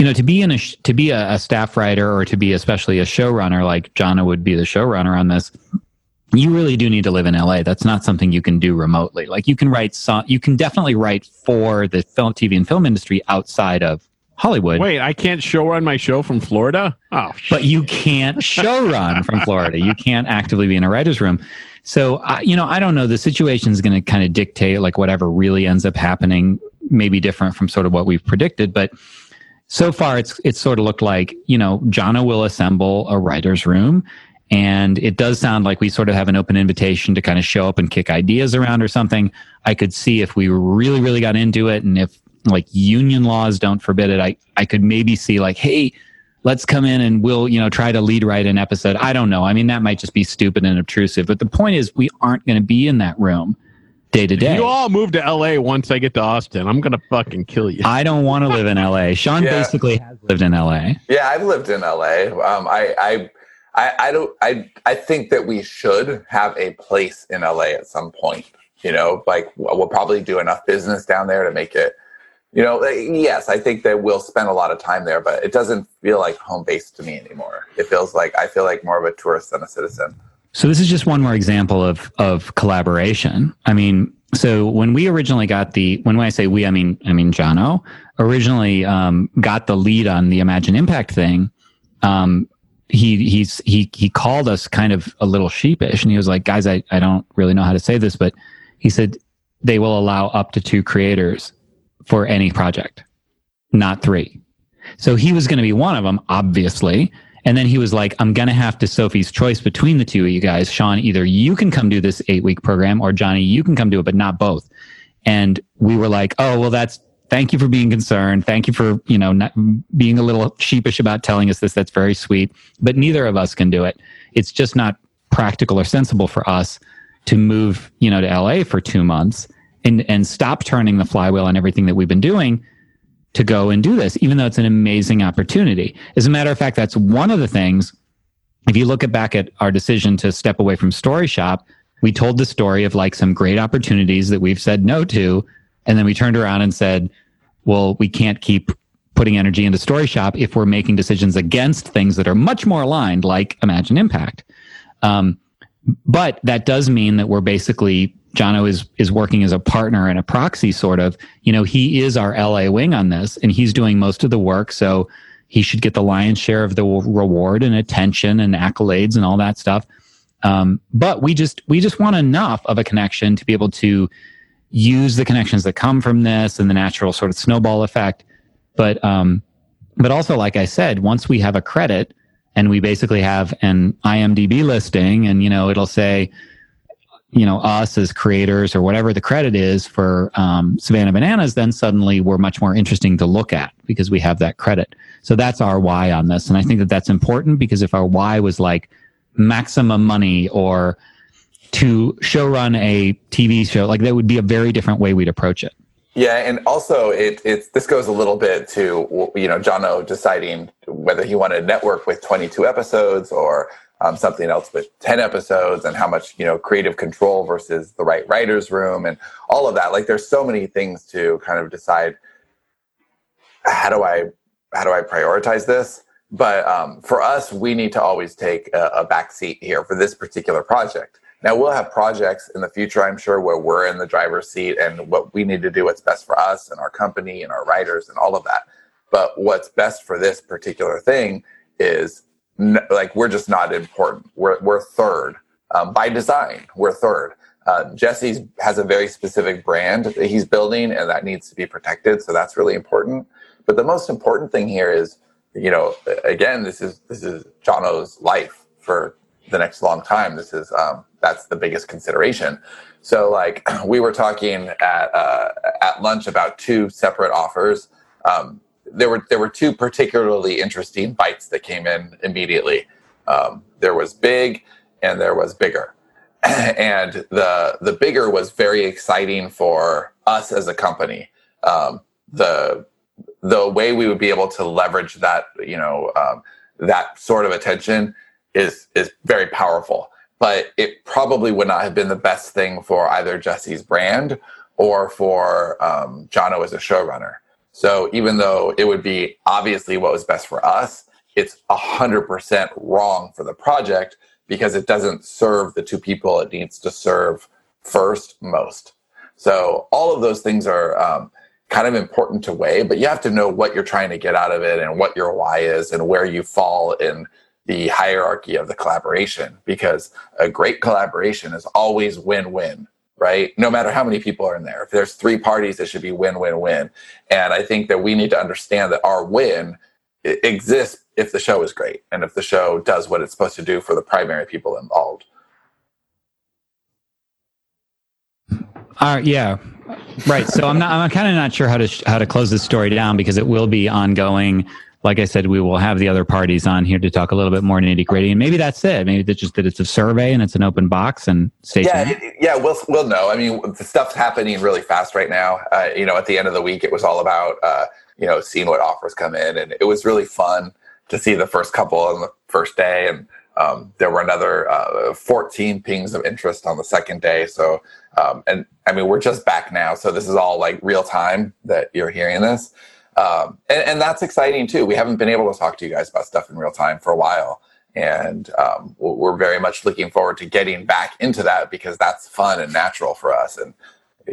you know, to be in a to be a, a staff writer or to be especially a showrunner, like Jono would be the showrunner on this, you really do need to live in LA. That's not something you can do remotely. Like you can write so, you can definitely write for the film, TV, and film industry outside of Hollywood. Wait, I can't showrun my show from Florida? Oh, but you can't showrun from Florida. You can't actively be in a writer's room. So, uh, you know, I don't know. The situation is going to kind of dictate like whatever really ends up happening, maybe different from sort of what we've predicted. But so far it's it's sort of looked like you know Jono will assemble a writers room and it does sound like we sort of have an open invitation to kind of show up and kick ideas around or something. I could see if we really really got into it and if like union laws don't forbid it i i could maybe see like hey let's come in and we'll you know try to lead write an episode. I don't know. I mean that might just be stupid and obtrusive but the point is we aren't going to be in that room day to day. You all move to LA once I get to Austin. I'm gonna fucking kill you. I don't want to live in LA. Sean yeah. basically has lived in LA. Yeah, I've lived in LA. Um, I, I, I, I don't. I, I think that we should have a place in LA at some point. You know, like we'll probably do enough business down there to make it. You know, yes, I think that we'll spend a lot of time there, but it doesn't feel like home base to me anymore. It feels like I feel like more of a tourist than a citizen. So this is just one more example of of collaboration. I mean, so when we originally got the when I say we, I mean I mean Jono originally um, got the lead on the Imagine Impact thing. Um, he he's he he called us kind of a little sheepish, and he was like, "Guys, I I don't really know how to say this, but he said they will allow up to two creators for any project, not three. So he was going to be one of them, obviously." And then he was like, I'm going to have to Sophie's choice between the two of you guys. Sean, either you can come do this eight week program or Johnny, you can come do it, but not both. And we were like, oh, well, that's, thank you for being concerned. Thank you for, you know, not being a little sheepish about telling us this. That's very sweet. But neither of us can do it. It's just not practical or sensible for us to move, you know, to LA for two months and and stop turning the flywheel on everything that we've been doing to go and do this, even though it's an amazing opportunity. As a matter of fact, that's one of the things. If you look at back at our decision to step away from Story Shop, we told the story of like some great opportunities that we've said no to. And then we turned around and said, well, we can't keep putting energy into Story Shop if we're making decisions against things that are much more aligned, like Imagine Impact. Um, but that does mean that we're basically Jono is is working as a partner and a proxy sort of. You know, he is our LA wing on this and he's doing most of the work. So he should get the lion's share of the reward and attention and accolades and all that stuff. Um, but we just we just want enough of a connection to be able to use the connections that come from this and the natural sort of snowball effect. But um, but also, like I said, once we have a credit and we basically have an IMDb listing, and you know it'll say you know us as creators or whatever the credit is for um, savannah bananas then suddenly we're much more interesting to look at because we have that credit. So that's our why on this. And i think that that's important because if our why was like maximum money or to show run a tv show like that would be a very different way we'd approach it yeah and also it, it's this goes a little bit to you know jono deciding whether he wanted to network with 22 episodes or um, something else with 10 episodes and how much you know creative control versus the right writers room and all of that. Like there's so many things to kind of decide how do i how do i prioritize this? But um, for us we need to always take a, a back seat here for this particular project now we'll have projects in the future i'm sure where we're in the driver's seat and what we need to do what's best for us and our company and our writers and all of that but what's best for this particular thing is like we're just not important. We're we're third um, by design. We're third. Uh, Jesse's has a very specific brand that he's building, and that needs to be protected. So that's really important. But the most important thing here is, you know, again, this is this is Jono's life for the next long time. This is um, that's the biggest consideration. So like we were talking at uh, at lunch about two separate offers. Um, there were there were two particularly interesting bites that came in immediately. Um, there was big, and there was bigger, and the the bigger was very exciting for us as a company. Um, the the way we would be able to leverage that you know um, that sort of attention is is very powerful. But it probably would not have been the best thing for either Jesse's brand or for um, Jono as a showrunner. So even though it would be obviously what was best for us, it's 100% wrong for the project because it doesn't serve the two people it needs to serve first most. So all of those things are um, kind of important to weigh, but you have to know what you're trying to get out of it and what your why is and where you fall in the hierarchy of the collaboration because a great collaboration is always win-win right? No matter how many people are in there. If there's three parties, it should be win, win, win. And I think that we need to understand that our win exists if the show is great and if the show does what it's supposed to do for the primary people involved. Uh, yeah, right. So I'm not. I'm kind of not sure how to how to close this story down because it will be ongoing like I said, we will have the other parties on here to talk a little bit more in nitty gritty, and maybe that's it. Maybe that's just that it's a survey and it's an open box and stay yeah, tuned. Yeah, we'll we'll know. I mean, the stuff's happening really fast right now. Uh, you know, at the end of the week, it was all about uh, you know seeing what offers come in, and it was really fun to see the first couple on the first day, and um, there were another uh, 14 pings of interest on the second day. So, um, and I mean, we're just back now, so this is all like real time that you're hearing this. Um, and, and, that's exciting too. We haven't been able to talk to you guys about stuff in real time for a while. And um, we're very much looking forward to getting back into that because that's fun and natural for us. And,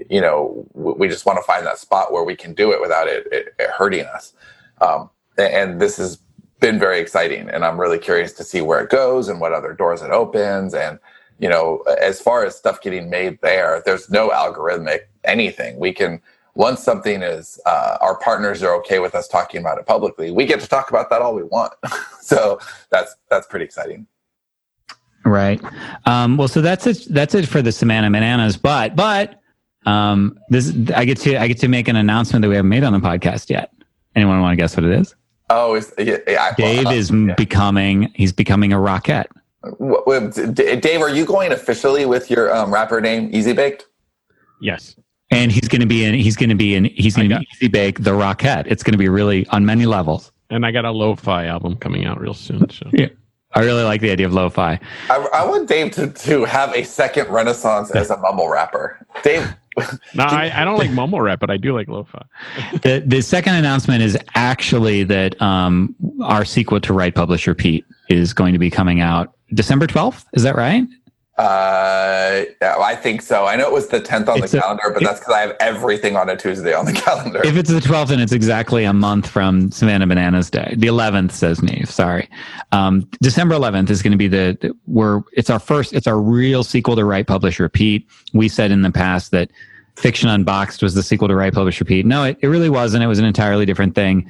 you know, we just want to find that spot where we can do it without it, it, it hurting us. Um, and this has been very exciting. And I'm really curious to see where it goes and what other doors it opens. And, you know, as far as stuff getting made there, there's no algorithmic anything. We can, once something is uh, our partners are okay with us talking about it publicly, we get to talk about that all we want. so that's that's pretty exciting. Right. Um, well, so that's it. That's it for the Savannah Bananas. But but um, this I get to I get to make an announcement that we haven't made on the podcast yet. Anyone want to guess what it is? Oh, is, yeah, yeah, Dave well, uh, is yeah. becoming he's becoming a rocket. Dave, are you going officially with your um, rapper name Easy Baked? Yes. And he's going to be in. He's going to be in. He's going to be easy bake the Rockette. It's going to be really on many levels. And I got a lo-fi album coming out real soon. So. Yeah. I really like the idea of lo-fi. I, I want Dave to, to have a second renaissance as a mumble rapper. Dave. no, I, I don't like mumble rap, but I do like lo-fi. the the second announcement is actually that um, our sequel to Write Publish Repeat is going to be coming out December twelfth. Is that right? Uh, yeah, I think so. I know it was the 10th on it's the a, calendar, but that's because I have everything on a Tuesday on the calendar. If it's the 12th, and it's exactly a month from Savannah Bananas Day. The 11th says Neve. Sorry. Um, December 11th is going to be the, the we're, it's our first, it's our real sequel to Write, Publish, Repeat. We said in the past that Fiction Unboxed was the sequel to Write, Publish, Repeat. No, it, it really wasn't. It was an entirely different thing.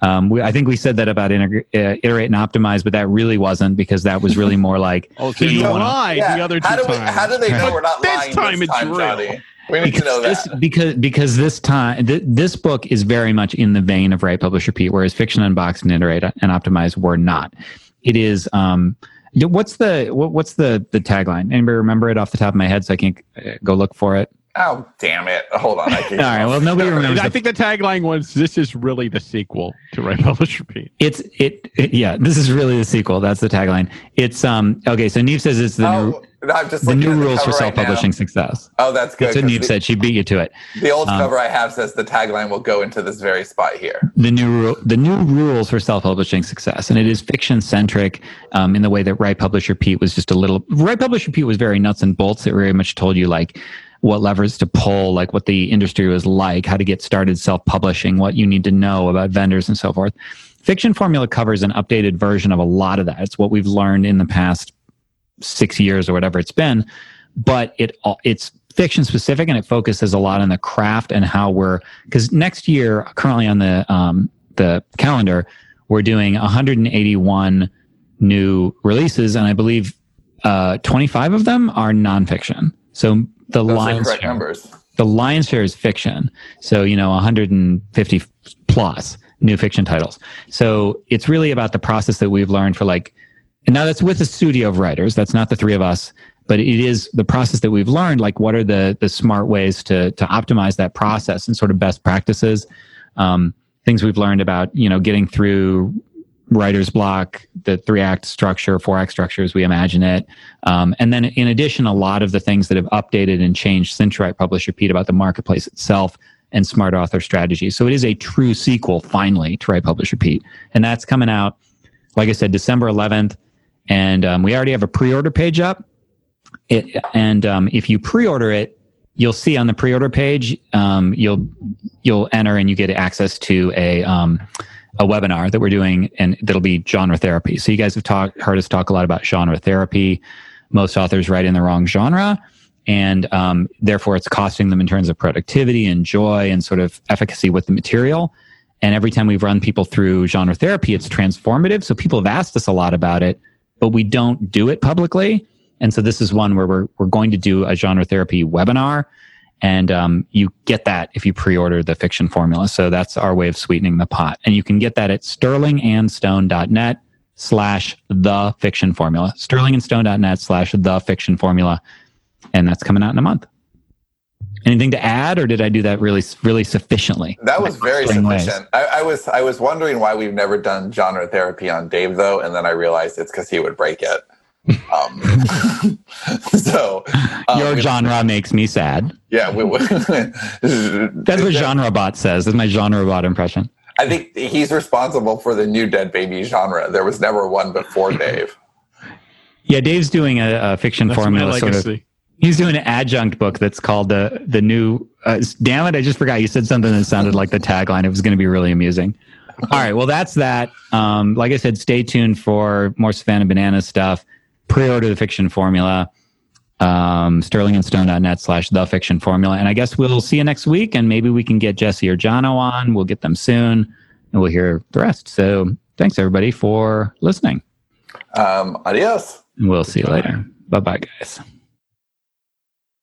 Um, we, I think we said that about uh, iterate and optimize, but that really wasn't because that was really more like. oh, so you lied yeah. the other two how do we, times. How do they know right. we're not this lying time this time, it's Johnny? We need because to know this, that. because because this time th- this book is very much in the vein of write, publish, repeat, whereas fiction, unbox, and iterate and optimize were not. It is. Um, what's the what, what's the the tagline? Anybody remember it off the top of my head? So I can uh, go look for it. Oh damn it! Hold on. I All right. Well, nobody remembers. I think the tagline was, "This is really the sequel to Write Publish Repeat." It's it, it, Yeah, this is really the sequel. That's the tagline. It's um. Okay, so Neve says it's the oh, new. I'm just the new the rules for right self-publishing now. success. Oh, that's good. That's what Neve said. She beat you to it. The old Um, cover I have says the tagline will go into this very spot here. the new ru- the new rules for self-publishing success and it is fiction centric um, in the way that write publish repeat was just a little write publish repeat was very nuts and bolts it very much told you like what levers to pull like what the industry was like how to get started self-publishing what you need to know about vendors and so forth. Fiction formula covers an updated version of a lot of that. It's what we've learned in the past six years or whatever it's been but it it's fiction specific and it focuses a lot on the craft and how we're because next year currently on the um, the calendar we're doing 181 new releases and i believe uh, 25 of them are nonfiction. So the Those lion's share, numbers. the lion's share is fiction. So you know 150 plus new fiction titles. So it's really about the process that we've learned for like and now that's with a studio of writers. That's not the three of us but it is the process that we've learned like what are the the smart ways to to optimize that process and sort of best practices. Um, things we've learned about you know getting through writer's block the three act structure four act structure as we imagine it. Um, and then in addition a lot of the things that have updated and changed since write publish repeat about the marketplace itself and smart author strategy. So it is a true sequel finally to write publish repeat. And that's coming out like i said december 11th and um, we already have a pre-order page up. It, and um, if you pre-order it, you'll see on the pre-order page, um, you'll you'll enter and you get access to a um, a webinar that we're doing, and that'll be genre therapy. So you guys have talked heard us talk a lot about genre therapy. Most authors write in the wrong genre, and um, therefore it's costing them in terms of productivity and joy and sort of efficacy with the material. And every time we've run people through genre therapy, it's transformative. So people have asked us a lot about it, but we don't do it publicly. And so this is one where we're, we're going to do a genre therapy webinar. And um, you get that if you pre-order the fiction formula. So that's our way of sweetening the pot. And you can get that at sterlingandstone.net slash the fiction formula. Sterlingandstone.net slash the fiction formula. And that's coming out in a month. Anything to add, or did I do that really, really sufficiently? That was very sufficient. I, I was I was wondering why we've never done genre therapy on Dave though, and then I realized it's because he would break it. Um, so um, Your we- genre makes me sad. yeah, we would. That's what genre bot says. That's my genre bot impression. I think he's responsible for the new dead baby genre. There was never one before Dave. Yeah, Dave's doing a, a fiction That's formula sort of. He's doing an adjunct book that's called the the new. Uh, damn it! I just forgot. You said something that sounded like the tagline. It was going to be really amusing. All right, well that's that. Um, like I said, stay tuned for more Savannah Banana stuff. Pre-order the fiction formula. Um, sterlingandstone.net slash the fiction formula. And I guess we'll see you next week, and maybe we can get Jesse or Jono on. We'll get them soon, and we'll hear the rest. So thanks everybody for listening. Um, adios. And we'll see you later. Bye bye, guys.